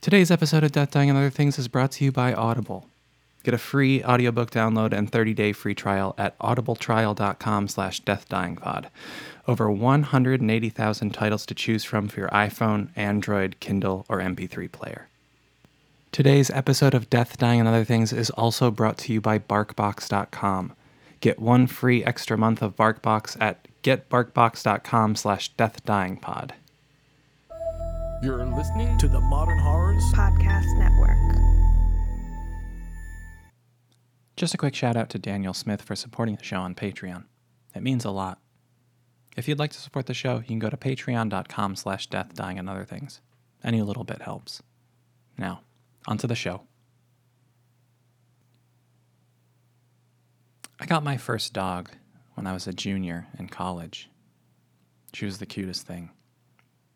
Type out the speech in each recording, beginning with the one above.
Today's episode of Death, Dying, and Other Things is brought to you by Audible. Get a free audiobook download and 30-day free trial at audibletrial.com slash deathdyingpod. Over 180,000 titles to choose from for your iPhone, Android, Kindle, or MP3 player. Today's episode of Death, Dying, and Other Things is also brought to you by BarkBox.com. Get one free extra month of BarkBox at getbarkbox.com slash deathdyingpod. You're listening to the Modern Horrors Podcast Network. Just a quick shout out to Daniel Smith for supporting the show on Patreon. It means a lot. If you'd like to support the show, you can go to patreon.com slash death, dying, and other things. Any little bit helps. Now, onto the show. I got my first dog when I was a junior in college. She was the cutest thing.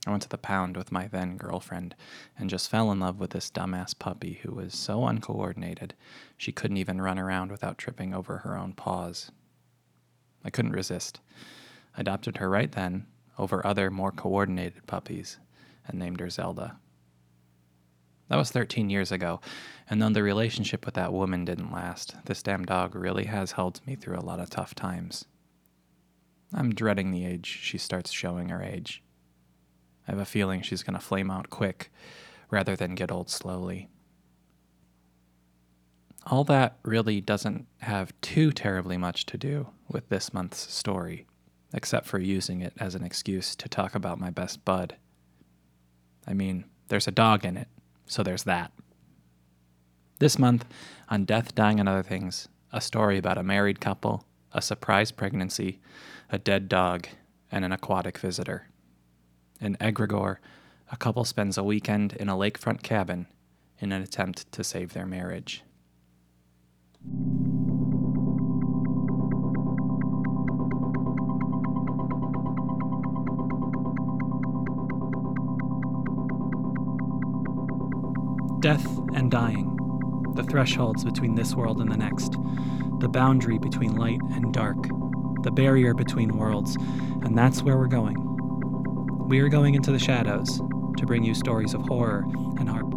I went to the pound with my then girlfriend and just fell in love with this dumbass puppy who was so uncoordinated she couldn't even run around without tripping over her own paws. I couldn't resist. I adopted her right then over other more coordinated puppies and named her Zelda. That was 13 years ago, and though the relationship with that woman didn't last, this damn dog really has held me through a lot of tough times. I'm dreading the age she starts showing her age. I have a feeling she's going to flame out quick rather than get old slowly. All that really doesn't have too terribly much to do with this month's story, except for using it as an excuse to talk about my best bud. I mean, there's a dog in it, so there's that. This month, on Death, Dying, and Other Things, a story about a married couple, a surprise pregnancy, a dead dog, and an aquatic visitor. In Egregore, a couple spends a weekend in a lakefront cabin in an attempt to save their marriage. Death and dying, the thresholds between this world and the next, the boundary between light and dark, the barrier between worlds, and that's where we're going. We are going into the shadows to bring you stories of horror and heartbreak.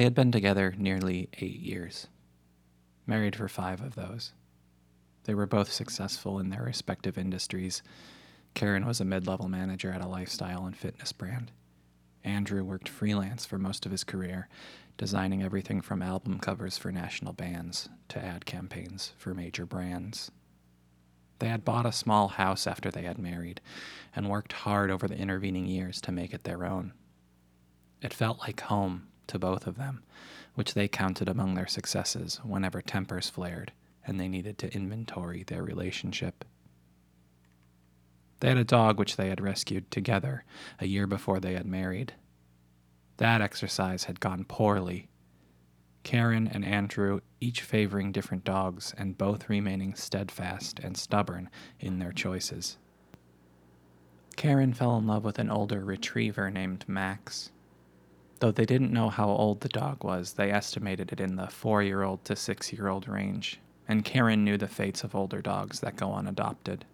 They had been together nearly eight years, married for five of those. They were both successful in their respective industries. Karen was a mid level manager at a lifestyle and fitness brand. Andrew worked freelance for most of his career, designing everything from album covers for national bands to ad campaigns for major brands. They had bought a small house after they had married and worked hard over the intervening years to make it their own. It felt like home to both of them, which they counted among their successes whenever tempers flared and they needed to inventory their relationship. They had a dog which they had rescued together a year before they had married. That exercise had gone poorly. Karen and Andrew each favoring different dogs and both remaining steadfast and stubborn in their choices. Karen fell in love with an older retriever named Max. Though they didn't know how old the dog was, they estimated it in the four year old to six year old range, and Karen knew the fates of older dogs that go unadopted.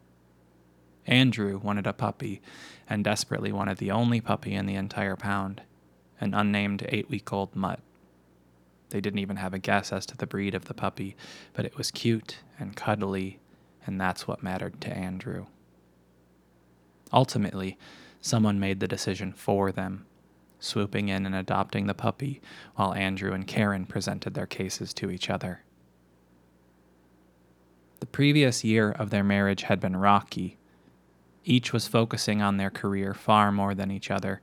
Andrew wanted a puppy, and desperately wanted the only puppy in the entire pound an unnamed eight week old mutt. They didn't even have a guess as to the breed of the puppy, but it was cute and cuddly, and that's what mattered to Andrew. Ultimately, someone made the decision for them swooping in and adopting the puppy while Andrew and Karen presented their cases to each other. The previous year of their marriage had been rocky. Each was focusing on their career far more than each other.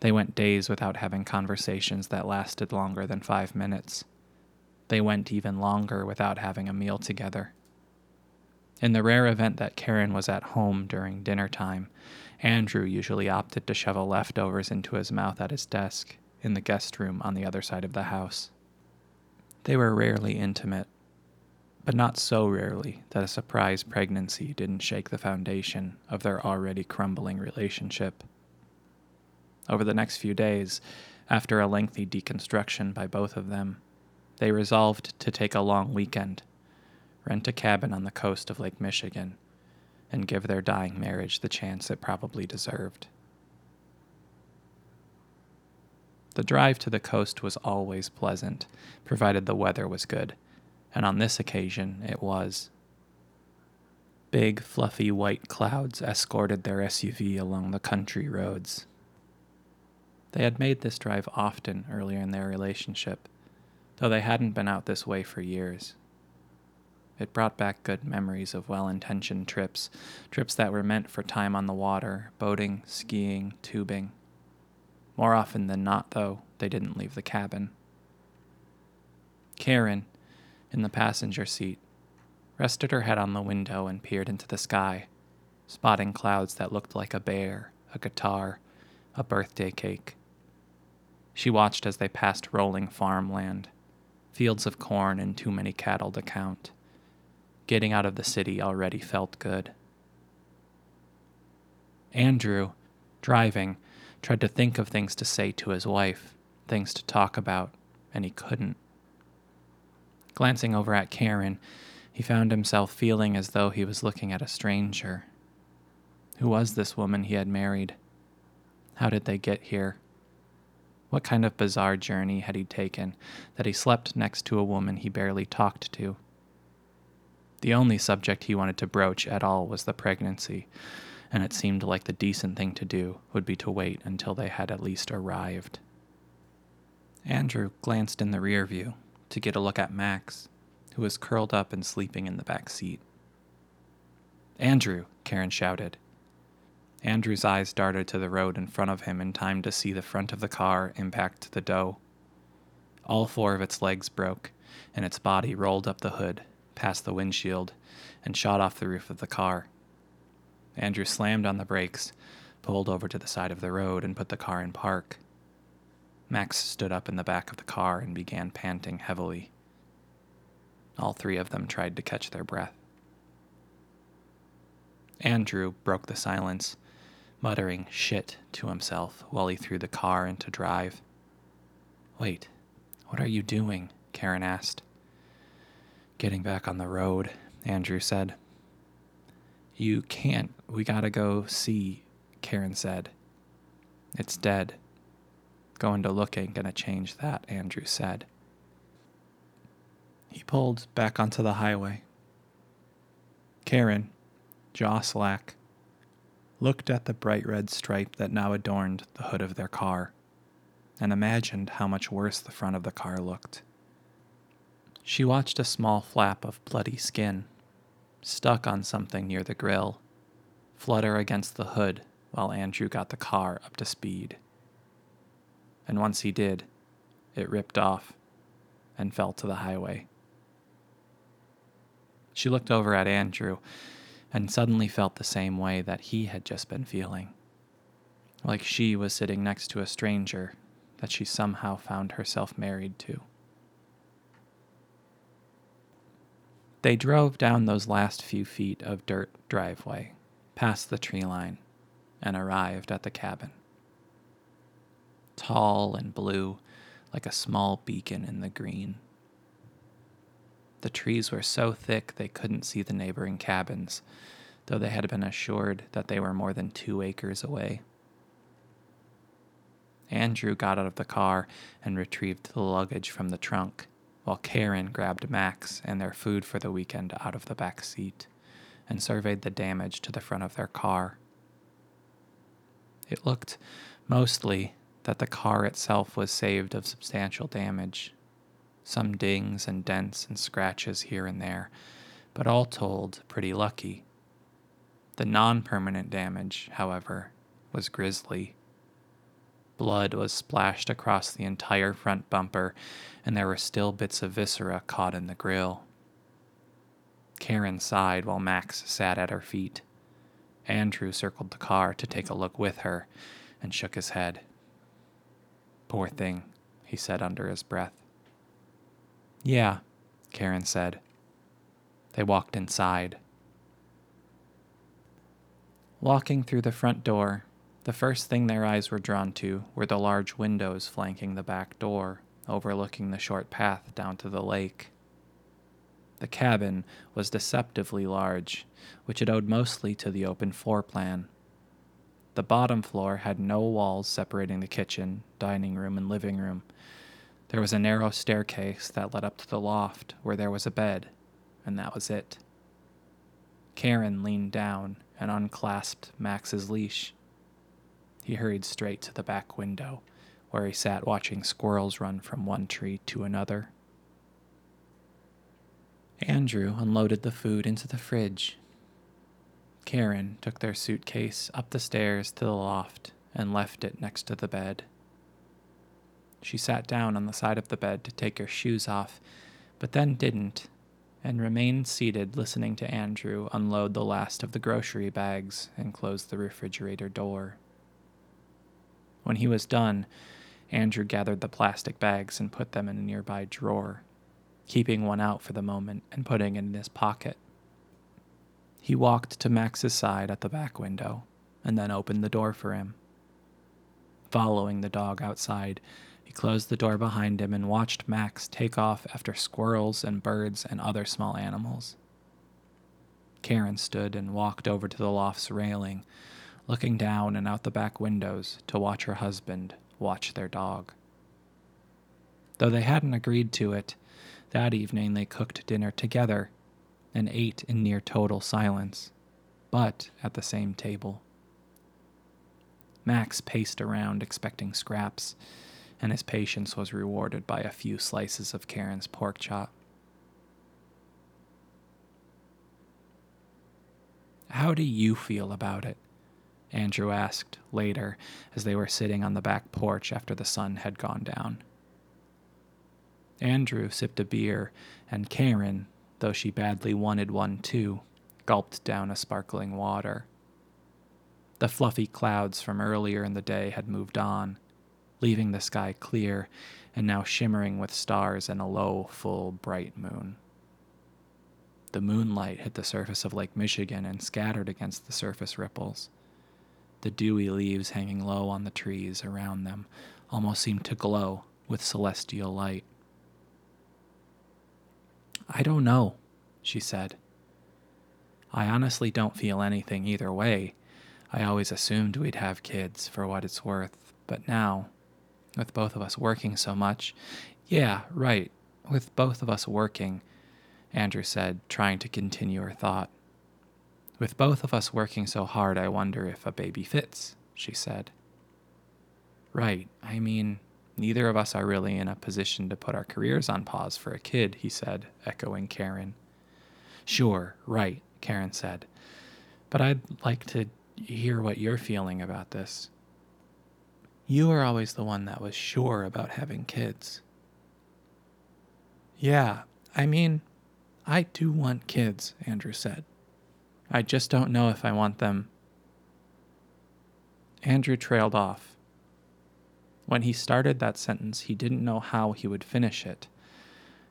They went days without having conversations that lasted longer than five minutes. They went even longer without having a meal together. In the rare event that Karen was at home during dinner time, Andrew usually opted to shovel leftovers into his mouth at his desk in the guest room on the other side of the house. They were rarely intimate, but not so rarely that a surprise pregnancy didn't shake the foundation of their already crumbling relationship. Over the next few days, after a lengthy deconstruction by both of them, they resolved to take a long weekend, rent a cabin on the coast of Lake Michigan, and give their dying marriage the chance it probably deserved. The drive to the coast was always pleasant, provided the weather was good, and on this occasion it was. Big, fluffy white clouds escorted their SUV along the country roads. They had made this drive often earlier in their relationship, though they hadn't been out this way for years. It brought back good memories of well intentioned trips, trips that were meant for time on the water, boating, skiing, tubing. More often than not, though, they didn't leave the cabin. Karen, in the passenger seat, rested her head on the window and peered into the sky, spotting clouds that looked like a bear, a guitar, a birthday cake. She watched as they passed rolling farmland, fields of corn and too many cattle to count. Getting out of the city already felt good. Andrew, driving, tried to think of things to say to his wife, things to talk about, and he couldn't. Glancing over at Karen, he found himself feeling as though he was looking at a stranger. Who was this woman he had married? How did they get here? What kind of bizarre journey had he taken that he slept next to a woman he barely talked to? The only subject he wanted to broach at all was the pregnancy, and it seemed like the decent thing to do would be to wait until they had at least arrived. Andrew glanced in the rear view to get a look at Max, who was curled up and sleeping in the back seat. Andrew, Karen shouted. Andrew's eyes darted to the road in front of him in time to see the front of the car impact the doe. All four of its legs broke, and its body rolled up the hood past the windshield, and shot off the roof of the car. Andrew slammed on the brakes, pulled over to the side of the road, and put the car in park. Max stood up in the back of the car and began panting heavily. All three of them tried to catch their breath. Andrew broke the silence, muttering shit to himself while he threw the car into drive. Wait, what are you doing? Karen asked. Getting back on the road, Andrew said. You can't. We gotta go see, Karen said. It's dead. Going to look ain't gonna change that, Andrew said. He pulled back onto the highway. Karen, jaw slack, looked at the bright red stripe that now adorned the hood of their car and imagined how much worse the front of the car looked. She watched a small flap of bloody skin, stuck on something near the grill, flutter against the hood while Andrew got the car up to speed. And once he did, it ripped off and fell to the highway. She looked over at Andrew and suddenly felt the same way that he had just been feeling. Like she was sitting next to a stranger that she somehow found herself married to. They drove down those last few feet of dirt driveway, past the tree line, and arrived at the cabin. Tall and blue, like a small beacon in the green. The trees were so thick they couldn't see the neighboring cabins, though they had been assured that they were more than two acres away. Andrew got out of the car and retrieved the luggage from the trunk while Karen grabbed Max and their food for the weekend out of the back seat and surveyed the damage to the front of their car. It looked mostly that the car itself was saved of substantial damage, some dings and dents and scratches here and there, but all told, pretty lucky. The non permanent damage, however, was grisly. Blood was splashed across the entire front bumper, and there were still bits of viscera caught in the grill. Karen sighed while Max sat at her feet. Andrew circled the car to take a look with her and shook his head. Poor thing, he said under his breath. Yeah, Karen said. They walked inside. Walking through the front door, the first thing their eyes were drawn to were the large windows flanking the back door, overlooking the short path down to the lake. The cabin was deceptively large, which it owed mostly to the open floor plan. The bottom floor had no walls separating the kitchen, dining room, and living room. There was a narrow staircase that led up to the loft where there was a bed, and that was it. Karen leaned down and unclasped Max's leash. He hurried straight to the back window, where he sat watching squirrels run from one tree to another. Andrew unloaded the food into the fridge. Karen took their suitcase up the stairs to the loft and left it next to the bed. She sat down on the side of the bed to take her shoes off, but then didn't, and remained seated listening to Andrew unload the last of the grocery bags and close the refrigerator door. When he was done, Andrew gathered the plastic bags and put them in a nearby drawer keeping one out for the moment and putting it in his pocket. He walked to Max's side at the back window and then opened the door for him. Following the dog outside, he closed the door behind him and watched Max take off after squirrels and birds and other small animals. Karen stood and walked over to the loft's railing, looking down and out the back windows to watch her husband watch their dog. Though they hadn't agreed to it, that evening they cooked dinner together and ate in near total silence, but at the same table. Max paced around expecting scraps, and his patience was rewarded by a few slices of Karen's pork chop. How do you feel about it? Andrew asked later as they were sitting on the back porch after the sun had gone down. Andrew sipped a beer, and Karen, though she badly wanted one too, gulped down a sparkling water. The fluffy clouds from earlier in the day had moved on, leaving the sky clear and now shimmering with stars and a low, full, bright moon. The moonlight hit the surface of Lake Michigan and scattered against the surface ripples. The dewy leaves hanging low on the trees around them almost seemed to glow with celestial light. I don't know, she said. I honestly don't feel anything either way. I always assumed we'd have kids, for what it's worth, but now, with both of us working so much, yeah, right, with both of us working, Andrew said, trying to continue her thought. With both of us working so hard, I wonder if a baby fits, she said. Right, I mean, Neither of us are really in a position to put our careers on pause for a kid, he said, echoing Karen. Sure, right, Karen said. But I'd like to hear what you're feeling about this. You were always the one that was sure about having kids. Yeah, I mean, I do want kids, Andrew said. I just don't know if I want them. Andrew trailed off when he started that sentence, he didn't know how he would finish it.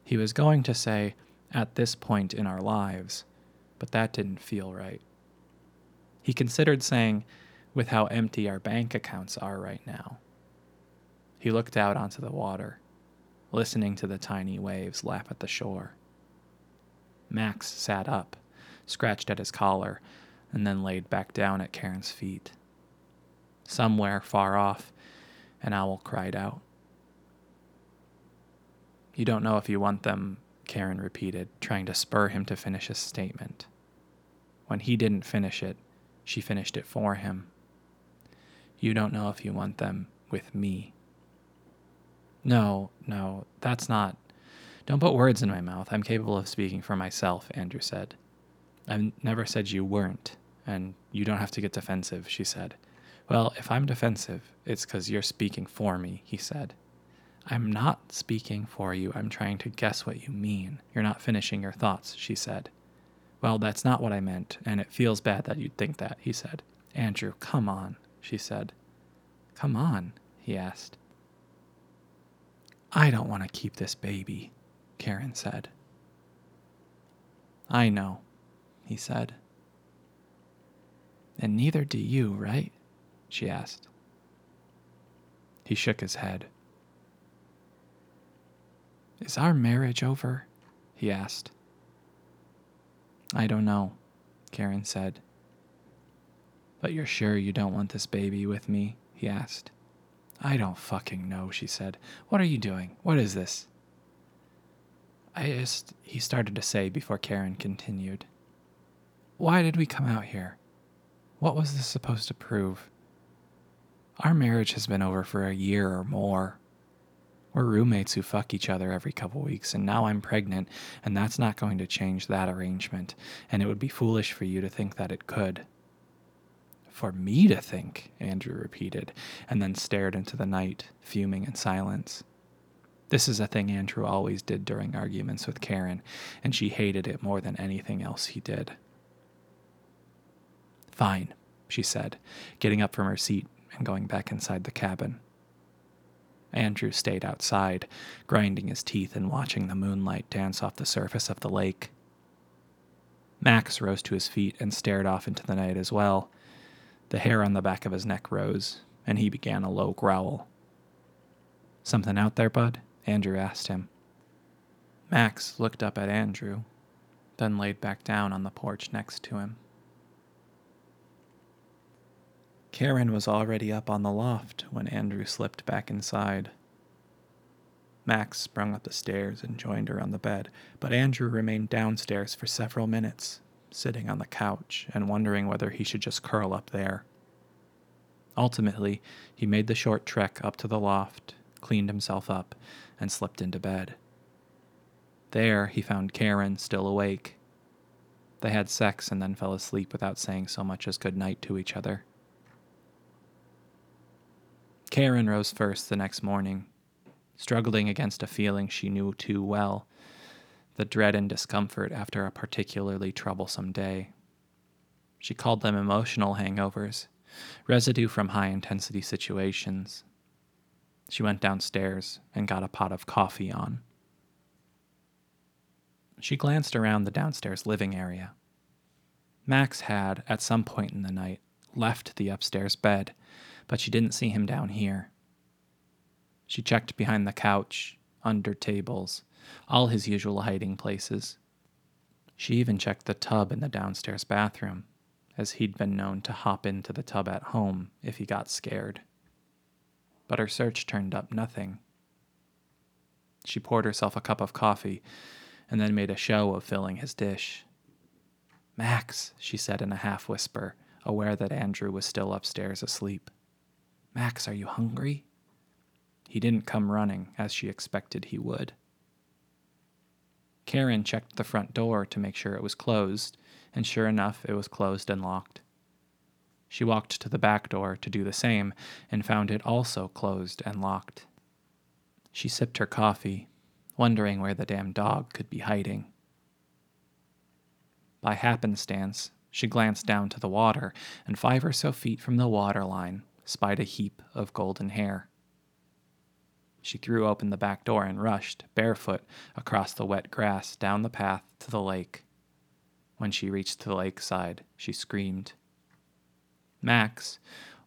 He was going to say, at this point in our lives, but that didn't feel right. He considered saying, with how empty our bank accounts are right now. He looked out onto the water, listening to the tiny waves lap at the shore. Max sat up, scratched at his collar, and then laid back down at Karen's feet. Somewhere far off, an owl cried out. You don't know if you want them, Karen repeated, trying to spur him to finish his statement. When he didn't finish it, she finished it for him. You don't know if you want them with me. No, no, that's not. Don't put words in my mouth. I'm capable of speaking for myself, Andrew said. I've never said you weren't, and you don't have to get defensive, she said. Well, if I'm defensive, it's because you're speaking for me, he said. I'm not speaking for you. I'm trying to guess what you mean. You're not finishing your thoughts, she said. Well, that's not what I meant, and it feels bad that you'd think that, he said. Andrew, come on, she said. Come on, he asked. I don't want to keep this baby, Karen said. I know, he said. And neither do you, right? she asked. He shook his head. Is our marriage over? he asked. I don't know, Karen said. But you're sure you don't want this baby with me? he asked. I don't fucking know, she said. What are you doing? What is this? I just, he started to say before Karen continued. Why did we come out here? What was this supposed to prove? Our marriage has been over for a year or more. We're roommates who fuck each other every couple weeks, and now I'm pregnant, and that's not going to change that arrangement, and it would be foolish for you to think that it could. For me to think, Andrew repeated, and then stared into the night, fuming in silence. This is a thing Andrew always did during arguments with Karen, and she hated it more than anything else he did. Fine, she said, getting up from her seat and going back inside the cabin. Andrew stayed outside, grinding his teeth and watching the moonlight dance off the surface of the lake. Max rose to his feet and stared off into the night as well. The hair on the back of his neck rose, and he began a low growl. Something out there, bud? Andrew asked him. Max looked up at Andrew, then laid back down on the porch next to him. Karen was already up on the loft when Andrew slipped back inside. Max sprung up the stairs and joined her on the bed, but Andrew remained downstairs for several minutes, sitting on the couch and wondering whether he should just curl up there. Ultimately, he made the short trek up to the loft, cleaned himself up, and slipped into bed. There, he found Karen still awake. They had sex and then fell asleep without saying so much as good night to each other. Karen rose first the next morning, struggling against a feeling she knew too well the dread and discomfort after a particularly troublesome day. She called them emotional hangovers, residue from high intensity situations. She went downstairs and got a pot of coffee on. She glanced around the downstairs living area. Max had, at some point in the night, left the upstairs bed but she didn't see him down here. She checked behind the couch, under tables, all his usual hiding places. She even checked the tub in the downstairs bathroom, as he'd been known to hop into the tub at home if he got scared. But her search turned up nothing. She poured herself a cup of coffee and then made a show of filling his dish. Max, she said in a half whisper, aware that Andrew was still upstairs asleep. Max, are you hungry? He didn't come running, as she expected he would. Karen checked the front door to make sure it was closed, and sure enough, it was closed and locked. She walked to the back door to do the same and found it also closed and locked. She sipped her coffee, wondering where the damn dog could be hiding. By happenstance, she glanced down to the water, and five or so feet from the water line spied a heap of golden hair. She threw open the back door and rushed, barefoot, across the wet grass down the path to the lake. When she reached the lakeside, she screamed. Max,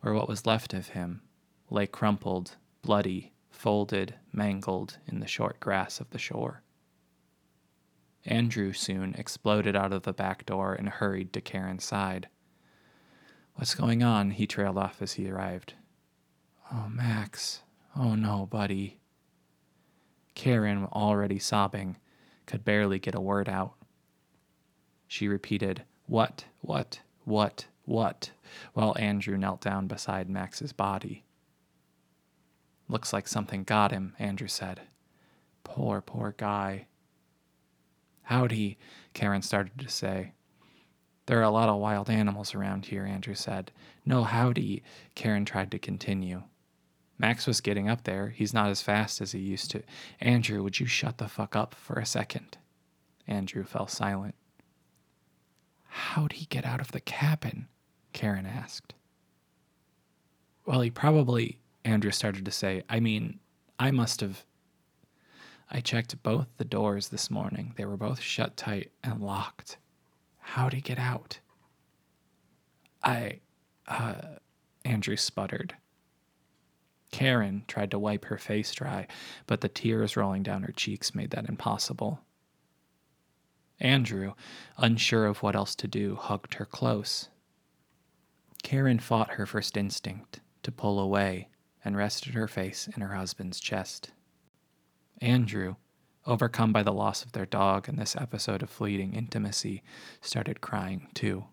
or what was left of him, lay crumpled, bloody, folded, mangled in the short grass of the shore. Andrew soon exploded out of the back door and hurried to Karen's side. What's going on? He trailed off as he arrived. Oh, Max. Oh, no, buddy. Karen, already sobbing, could barely get a word out. She repeated, What, what, what, what, while Andrew knelt down beside Max's body. Looks like something got him, Andrew said. Poor, poor guy. Howdy, Karen started to say. There are a lot of wild animals around here, Andrew said. No howdy, Karen tried to continue. Max was getting up there. He's not as fast as he used to. Andrew, would you shut the fuck up for a second? Andrew fell silent. How'd he get out of the cabin? Karen asked. Well, he probably, Andrew started to say, I mean, I must have. I checked both the doors this morning. They were both shut tight and locked. How'd he get out? I, uh, Andrew sputtered. Karen tried to wipe her face dry, but the tears rolling down her cheeks made that impossible. Andrew, unsure of what else to do, hugged her close. Karen fought her first instinct to pull away and rested her face in her husband's chest. Andrew, overcome by the loss of their dog and this episode of fleeting intimacy, started crying too.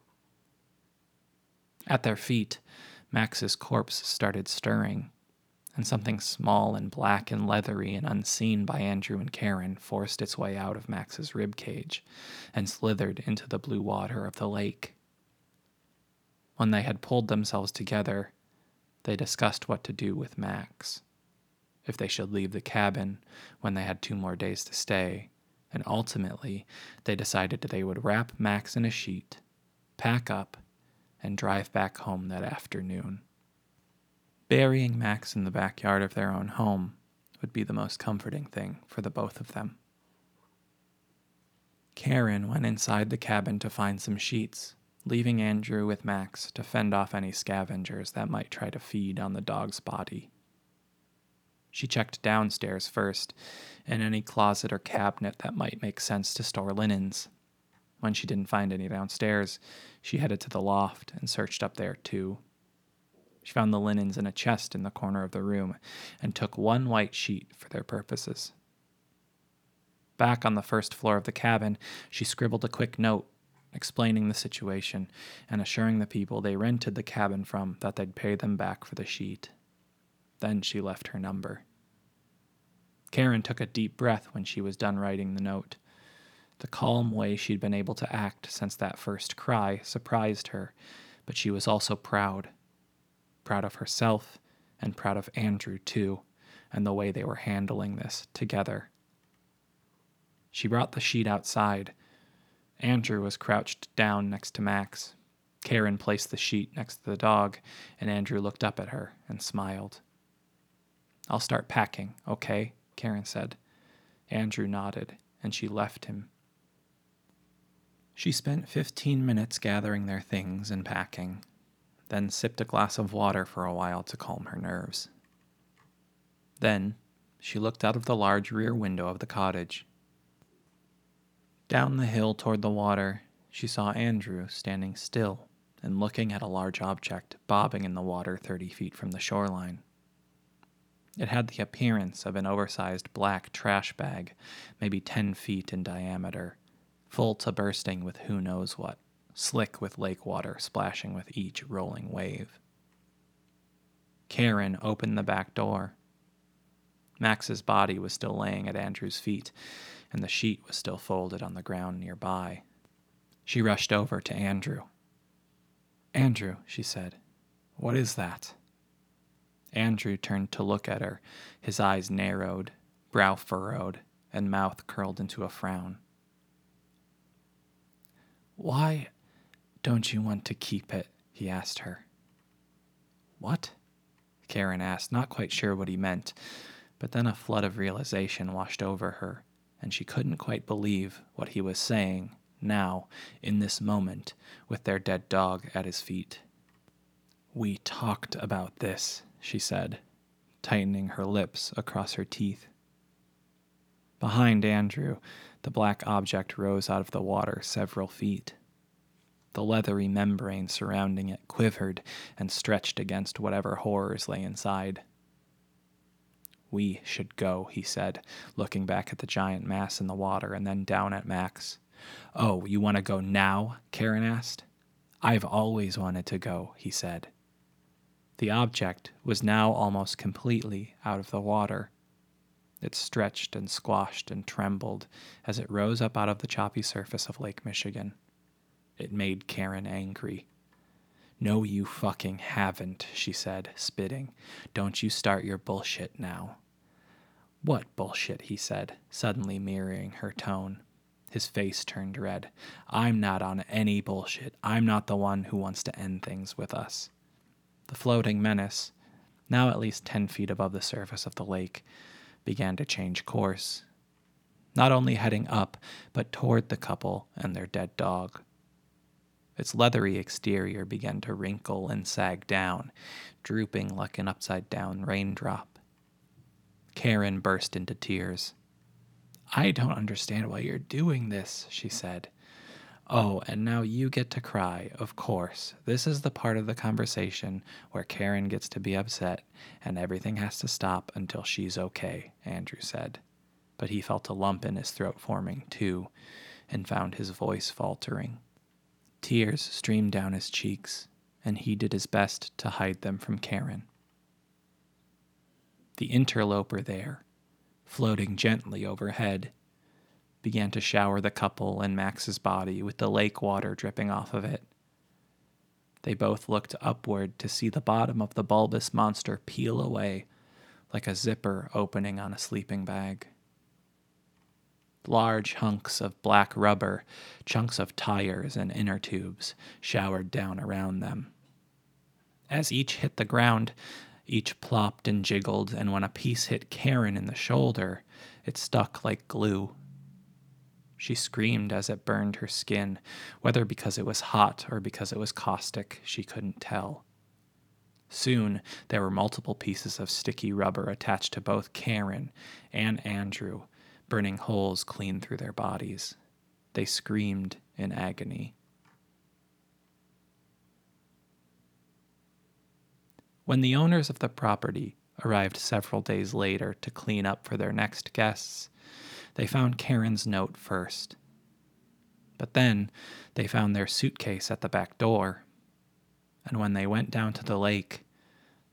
At their feet, Max's corpse started stirring, and something small and black and leathery and unseen by Andrew and Karen forced its way out of Max's rib cage and slithered into the blue water of the lake. When they had pulled themselves together, they discussed what to do with Max. If they should leave the cabin when they had two more days to stay, and ultimately they decided that they would wrap Max in a sheet, pack up, and drive back home that afternoon. Burying Max in the backyard of their own home would be the most comforting thing for the both of them. Karen went inside the cabin to find some sheets, leaving Andrew with Max to fend off any scavengers that might try to feed on the dog's body. She checked downstairs first, in any closet or cabinet that might make sense to store linens. When she didn't find any downstairs, she headed to the loft and searched up there too. She found the linens in a chest in the corner of the room and took one white sheet for their purposes. Back on the first floor of the cabin, she scribbled a quick note explaining the situation and assuring the people they rented the cabin from that they'd pay them back for the sheet. Then she left her number. Karen took a deep breath when she was done writing the note. The calm way she'd been able to act since that first cry surprised her, but she was also proud. Proud of herself, and proud of Andrew, too, and the way they were handling this together. She brought the sheet outside. Andrew was crouched down next to Max. Karen placed the sheet next to the dog, and Andrew looked up at her and smiled. I'll start packing, okay? Karen said. Andrew nodded, and she left him she spent 15 minutes gathering their things and packing, then sipped a glass of water for a while to calm her nerves. Then she looked out of the large rear window of the cottage. Down the hill toward the water, she saw Andrew standing still and looking at a large object bobbing in the water 30 feet from the shoreline. It had the appearance of an oversized black trash bag, maybe 10 feet in diameter full to bursting with who knows what, slick with lake water splashing with each rolling wave. Karen opened the back door. Max's body was still laying at Andrew's feet, and the sheet was still folded on the ground nearby. She rushed over to Andrew. Andrew, she said, what is that? Andrew turned to look at her, his eyes narrowed, brow furrowed, and mouth curled into a frown. Why don't you want to keep it? he asked her. What? Karen asked, not quite sure what he meant, but then a flood of realization washed over her, and she couldn't quite believe what he was saying now, in this moment, with their dead dog at his feet. We talked about this, she said, tightening her lips across her teeth. Behind Andrew, the black object rose out of the water several feet. The leathery membrane surrounding it quivered and stretched against whatever horrors lay inside. We should go, he said, looking back at the giant mass in the water and then down at Max. Oh, you want to go now? Karen asked. I've always wanted to go, he said. The object was now almost completely out of the water. It stretched and squashed and trembled as it rose up out of the choppy surface of Lake Michigan. It made Karen angry. No, you fucking haven't, she said, spitting. Don't you start your bullshit now. What bullshit? he said, suddenly mirroring her tone. His face turned red. I'm not on any bullshit. I'm not the one who wants to end things with us. The floating menace, now at least 10 feet above the surface of the lake, began to change course. Not only heading up, but toward the couple and their dead dog. Its leathery exterior began to wrinkle and sag down, drooping like an upside down raindrop. Karen burst into tears. I don't understand why you're doing this, she said. Oh, and now you get to cry, of course. This is the part of the conversation where Karen gets to be upset and everything has to stop until she's okay, Andrew said. But he felt a lump in his throat forming, too, and found his voice faltering. Tears streamed down his cheeks, and he did his best to hide them from Karen. The interloper there, floating gently overhead, began to shower the couple and Max's body with the lake water dripping off of it. They both looked upward to see the bottom of the bulbous monster peel away like a zipper opening on a sleeping bag. Large hunks of black rubber, chunks of tires and inner tubes showered down around them. As each hit the ground, each plopped and jiggled, and when a piece hit Karen in the shoulder, it stuck like glue. She screamed as it burned her skin, whether because it was hot or because it was caustic, she couldn't tell. Soon, there were multiple pieces of sticky rubber attached to both Karen and Andrew, burning holes clean through their bodies. They screamed in agony. When the owners of the property arrived several days later to clean up for their next guests, they found Karen's note first. But then they found their suitcase at the back door. And when they went down to the lake,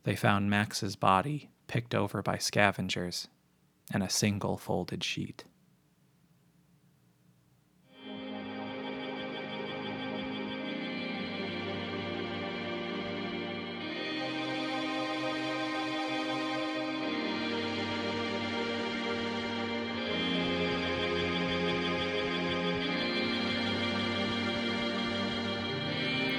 they found Max's body picked over by scavengers and a single folded sheet.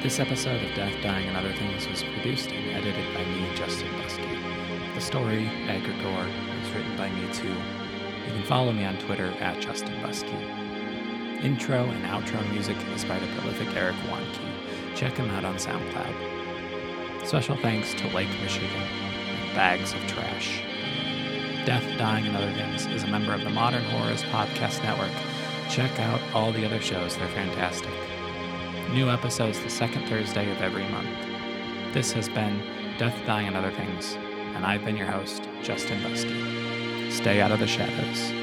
This episode of Death, Dying, and Other Things was produced and edited by me, Justin Buskey. The story, Egregore, was written by me too. You can follow me on Twitter at Justin Buskey. Intro and outro music is by the prolific Eric Warnke. Check him out on SoundCloud. Special thanks to Lake Michigan and Bags of Trash. Death, Dying, and Other Things is a member of the Modern Horrors Podcast Network. Check out all the other shows, they're fantastic. New episodes the second Thursday of every month. This has been Death, Dying, and Other Things, and I've been your host, Justin Buskey. Stay out of the shadows.